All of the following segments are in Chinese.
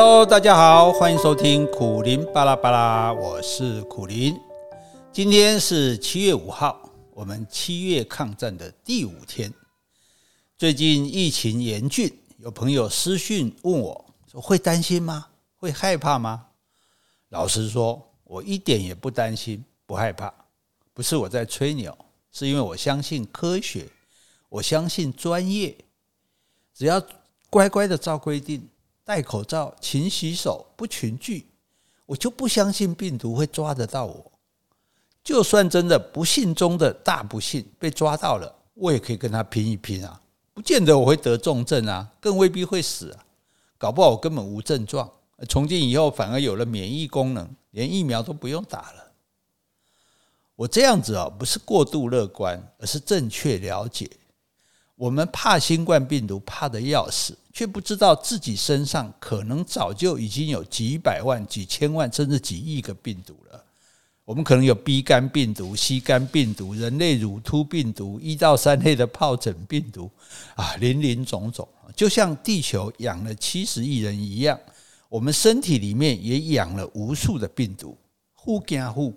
Hello，大家好，欢迎收听苦林巴拉巴拉，我是苦林。今天是七月五号，我们七月抗战的第五天。最近疫情严峻，有朋友私讯问我说：“会担心吗？会害怕吗？”老实说，我一点也不担心，不害怕。不是我在吹牛，是因为我相信科学，我相信专业，只要乖乖的照规定。戴口罩、勤洗手、不群聚，我就不相信病毒会抓得到我。就算真的不幸中的大不幸被抓到了，我也可以跟他拼一拼啊！不见得我会得重症啊，更未必会死啊。搞不好我根本无症状，从今以后反而有了免疫功能，连疫苗都不用打了。我这样子啊，不是过度乐观，而是正确了解。我们怕新冠病毒，怕得要死，却不知道自己身上可能早就已经有几百万、几千万，甚至几亿个病毒了。我们可能有 B 肝病毒、C 肝病毒、人类乳突病毒、一到三类的疱疹病毒啊，林林总总。就像地球养了七十亿人一样，我们身体里面也养了无数的病毒，互惊互。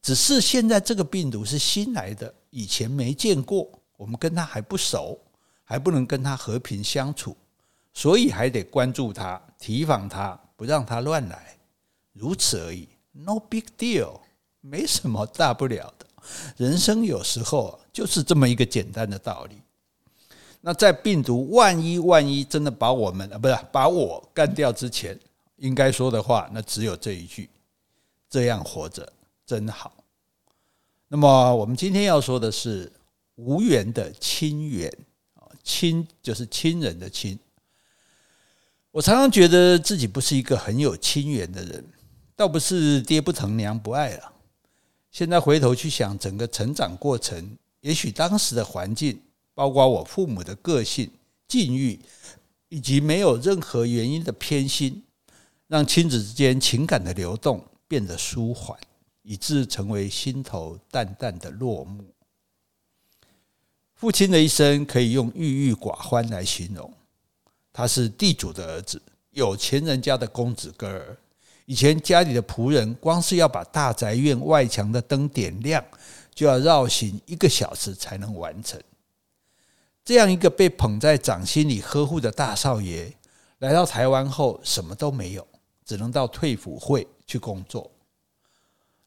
只是现在这个病毒是新来的，以前没见过。我们跟他还不熟，还不能跟他和平相处，所以还得关注他，提防他，不让他乱来，如此而已。No big deal，没什么大不了的。人生有时候就是这么一个简单的道理。那在病毒万一万一真的把我们啊，不是把我干掉之前，应该说的话，那只有这一句：这样活着真好。那么我们今天要说的是。无缘的亲缘啊，亲就是亲人的亲。我常常觉得自己不是一个很有亲缘的人，倒不是爹不疼娘不爱了。现在回头去想整个成长过程，也许当时的环境，包括我父母的个性、境遇，以及没有任何原因的偏心，让亲子之间情感的流动变得舒缓，以致成为心头淡淡的落寞。父亲的一生可以用郁郁寡欢来形容。他是地主的儿子，有钱人家的公子哥儿。以前家里的仆人，光是要把大宅院外墙的灯点亮，就要绕行一个小时才能完成。这样一个被捧在掌心里呵护的大少爷，来到台湾后什么都没有，只能到退辅会去工作。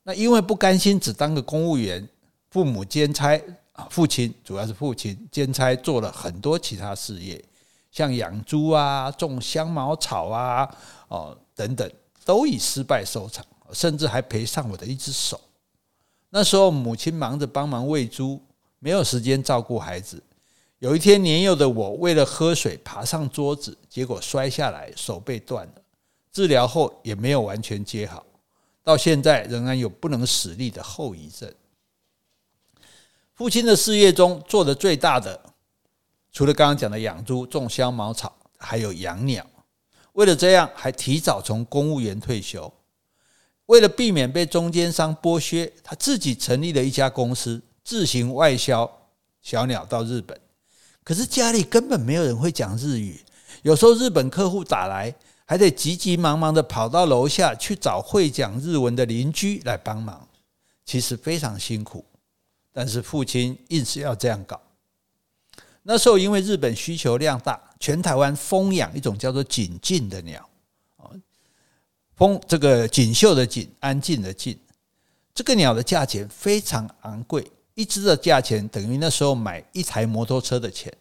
那因为不甘心只当个公务员，父母兼差。啊，父亲主要是父亲兼差做了很多其他事业，像养猪啊、种香茅草啊、哦等等，都以失败收场，甚至还赔上我的一只手。那时候母亲忙着帮忙喂猪，没有时间照顾孩子。有一天年幼的我为了喝水爬上桌子，结果摔下来，手被断了。治疗后也没有完全接好，到现在仍然有不能使力的后遗症。父亲的事业中做的最大的，除了刚刚讲的养猪、种香茅草，还有养鸟。为了这样，还提早从公务员退休。为了避免被中间商剥削，他自己成立了一家公司，自行外销小鸟到日本。可是家里根本没有人会讲日语，有时候日本客户打来，还得急急忙忙的跑到楼下去找会讲日文的邻居来帮忙，其实非常辛苦。但是父亲硬是要这样搞。那时候因为日本需求量大，全台湾蜂养一种叫做锦近的鸟，蜂这个锦绣的锦，安静的静。这个鸟的价钱非常昂贵，一只的价钱等于那时候买一台摩托车的钱。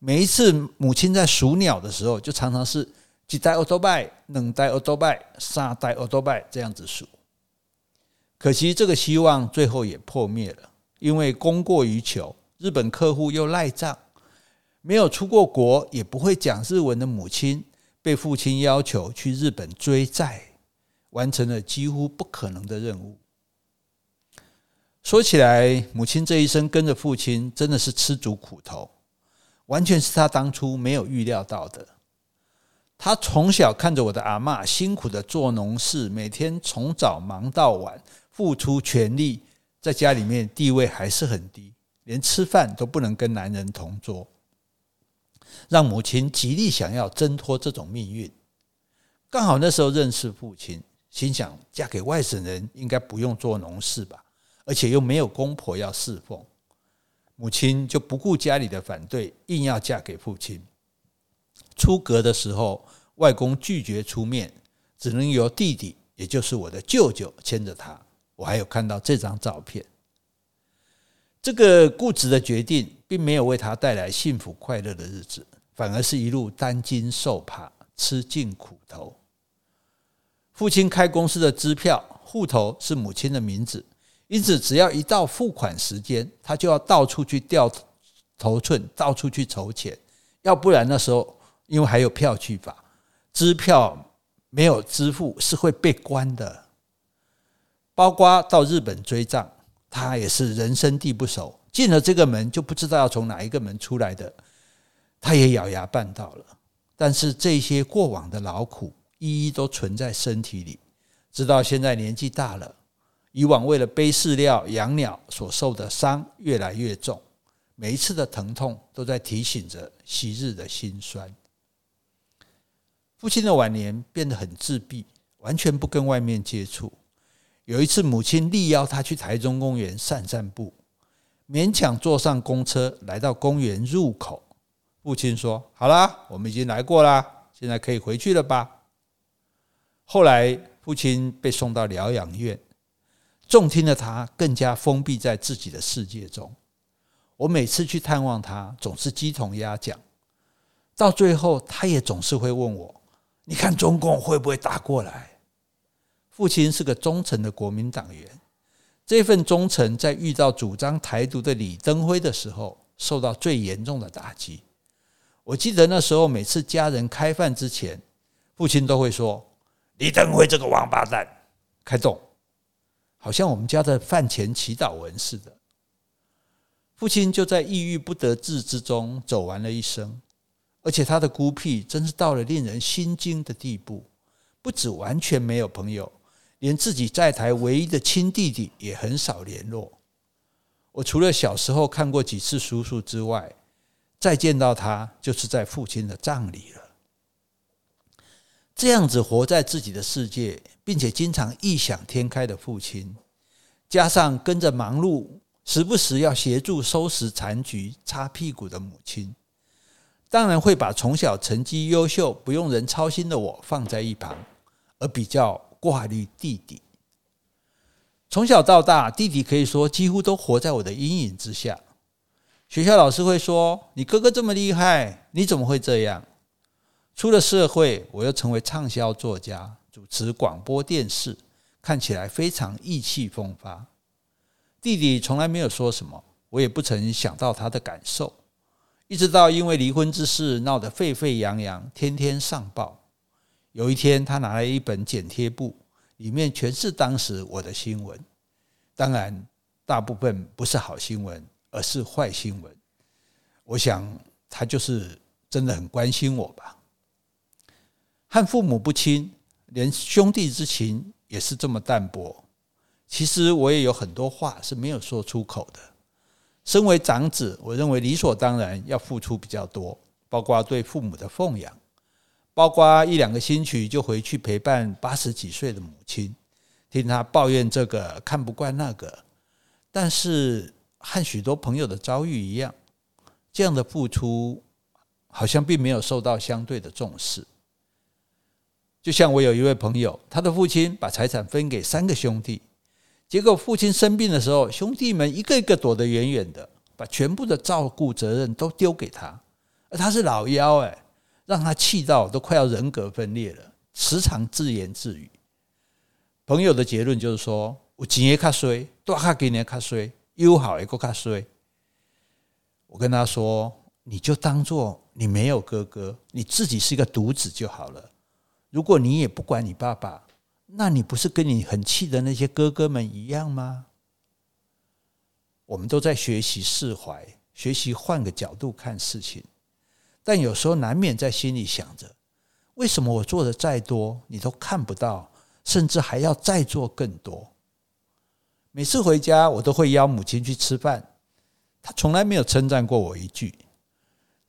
每一次母亲在数鸟的时候，就常常是几代奥多拜、两代奥多拜、三代奥多拜这样子数。可惜这个希望最后也破灭了。因为供过于求，日本客户又赖账，没有出过国也不会讲日文的母亲，被父亲要求去日本追债，完成了几乎不可能的任务。说起来，母亲这一生跟着父亲，真的是吃足苦头，完全是他当初没有预料到的。他从小看着我的阿嬷辛苦的做农事，每天从早忙到晚，付出全力。在家里面地位还是很低，连吃饭都不能跟男人同桌，让母亲极力想要挣脱这种命运。刚好那时候认识父亲，心想嫁给外省人应该不用做农事吧，而且又没有公婆要侍奉，母亲就不顾家里的反对，硬要嫁给父亲。出阁的时候，外公拒绝出面，只能由弟弟，也就是我的舅舅牵着他。我还有看到这张照片。这个固执的决定，并没有为他带来幸福快乐的日子，反而是一路担惊受怕，吃尽苦头。父亲开公司的支票、户头是母亲的名字，因此只要一到付款时间，他就要到处去掉头寸，到处去筹钱。要不然那时候，因为还有票据法，支票没有支付是会被关的。包括到日本追账。他也是人生地不熟，进了这个门就不知道要从哪一个门出来的，他也咬牙办到了。但是这些过往的劳苦，一一都存在身体里，直到现在年纪大了，以往为了背饲料养鸟所受的伤越来越重，每一次的疼痛都在提醒着昔日的辛酸。父亲的晚年变得很自闭，完全不跟外面接触。有一次，母亲力邀他去台中公园散散步，勉强坐上公车来到公园入口。父亲说：“好啦，我们已经来过啦，现在可以回去了吧？”后来，父亲被送到疗养院，重听的他更加封闭在自己的世界中。我每次去探望他，总是鸡同鸭讲，到最后，他也总是会问我：“你看中共会不会打过来？”父亲是个忠诚的国民党员，这份忠诚在遇到主张台独的李登辉的时候，受到最严重的打击。我记得那时候，每次家人开饭之前，父亲都会说：“李登辉这个王八蛋，开动！”好像我们家的饭前祈祷文似的。父亲就在抑郁不得志之中走完了一生，而且他的孤僻真是到了令人心惊的地步，不止完全没有朋友。连自己在台唯一的亲弟弟也很少联络。我除了小时候看过几次叔叔之外，再见到他就是在父亲的葬礼了。这样子活在自己的世界，并且经常异想天开的父亲，加上跟着忙碌，时不时要协助收拾残局、擦屁股的母亲，当然会把从小成绩优秀、不用人操心的我放在一旁，而比较。挂虑弟弟，从小到大，弟弟可以说几乎都活在我的阴影之下。学校老师会说：“你哥哥这么厉害，你怎么会这样？”出了社会，我又成为畅销作家，主持广播电视，看起来非常意气风发。弟弟从来没有说什么，我也不曾想到他的感受。一直到因为离婚之事闹得沸沸扬扬，天天上报。有一天，他拿来一本剪贴簿，里面全是当时我的新闻。当然，大部分不是好新闻，而是坏新闻。我想，他就是真的很关心我吧。和父母不亲，连兄弟之情也是这么淡薄。其实，我也有很多话是没有说出口的。身为长子，我认为理所当然要付出比较多，包括对父母的奉养。包括一两个星期就回去陪伴八十几岁的母亲，听她抱怨这个看不惯那个，但是和许多朋友的遭遇一样，这样的付出好像并没有受到相对的重视。就像我有一位朋友，他的父亲把财产分给三个兄弟，结果父亲生病的时候，兄弟们一个一个躲得远远的，把全部的照顾责任都丢给他，而他是老幺哎。让他气到都快要人格分裂了，时常自言自语。朋友的结论就是说：“我钱也卡衰，多卡给你卡衰，又好一个卡衰。”我跟他说：“你就当做你没有哥哥，你自己是一个独子就好了。如果你也不管你爸爸，那你不是跟你很气的那些哥哥们一样吗？”我们都在学习释怀，学习换个角度看事情。但有时候难免在心里想着，为什么我做的再多，你都看不到，甚至还要再做更多？每次回家，我都会邀母亲去吃饭，她从来没有称赞过我一句。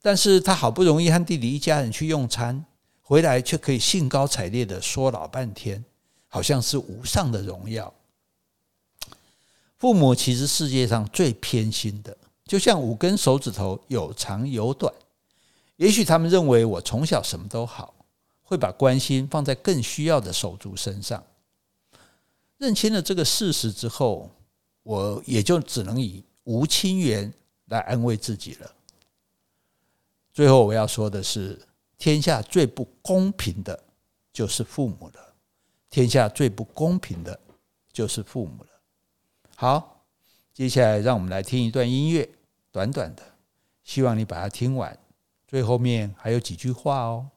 但是她好不容易和弟弟一家人去用餐，回来却可以兴高采烈的说老半天，好像是无上的荣耀。父母其实世界上最偏心的，就像五根手指头有长有短。也许他们认为我从小什么都好，会把关心放在更需要的手足身上。认清了这个事实之后，我也就只能以无亲缘来安慰自己了。最后我要说的是，天下最不公平的，就是父母了。天下最不公平的，就是父母了。好，接下来让我们来听一段音乐，短短的，希望你把它听完。最后面还有几句话哦。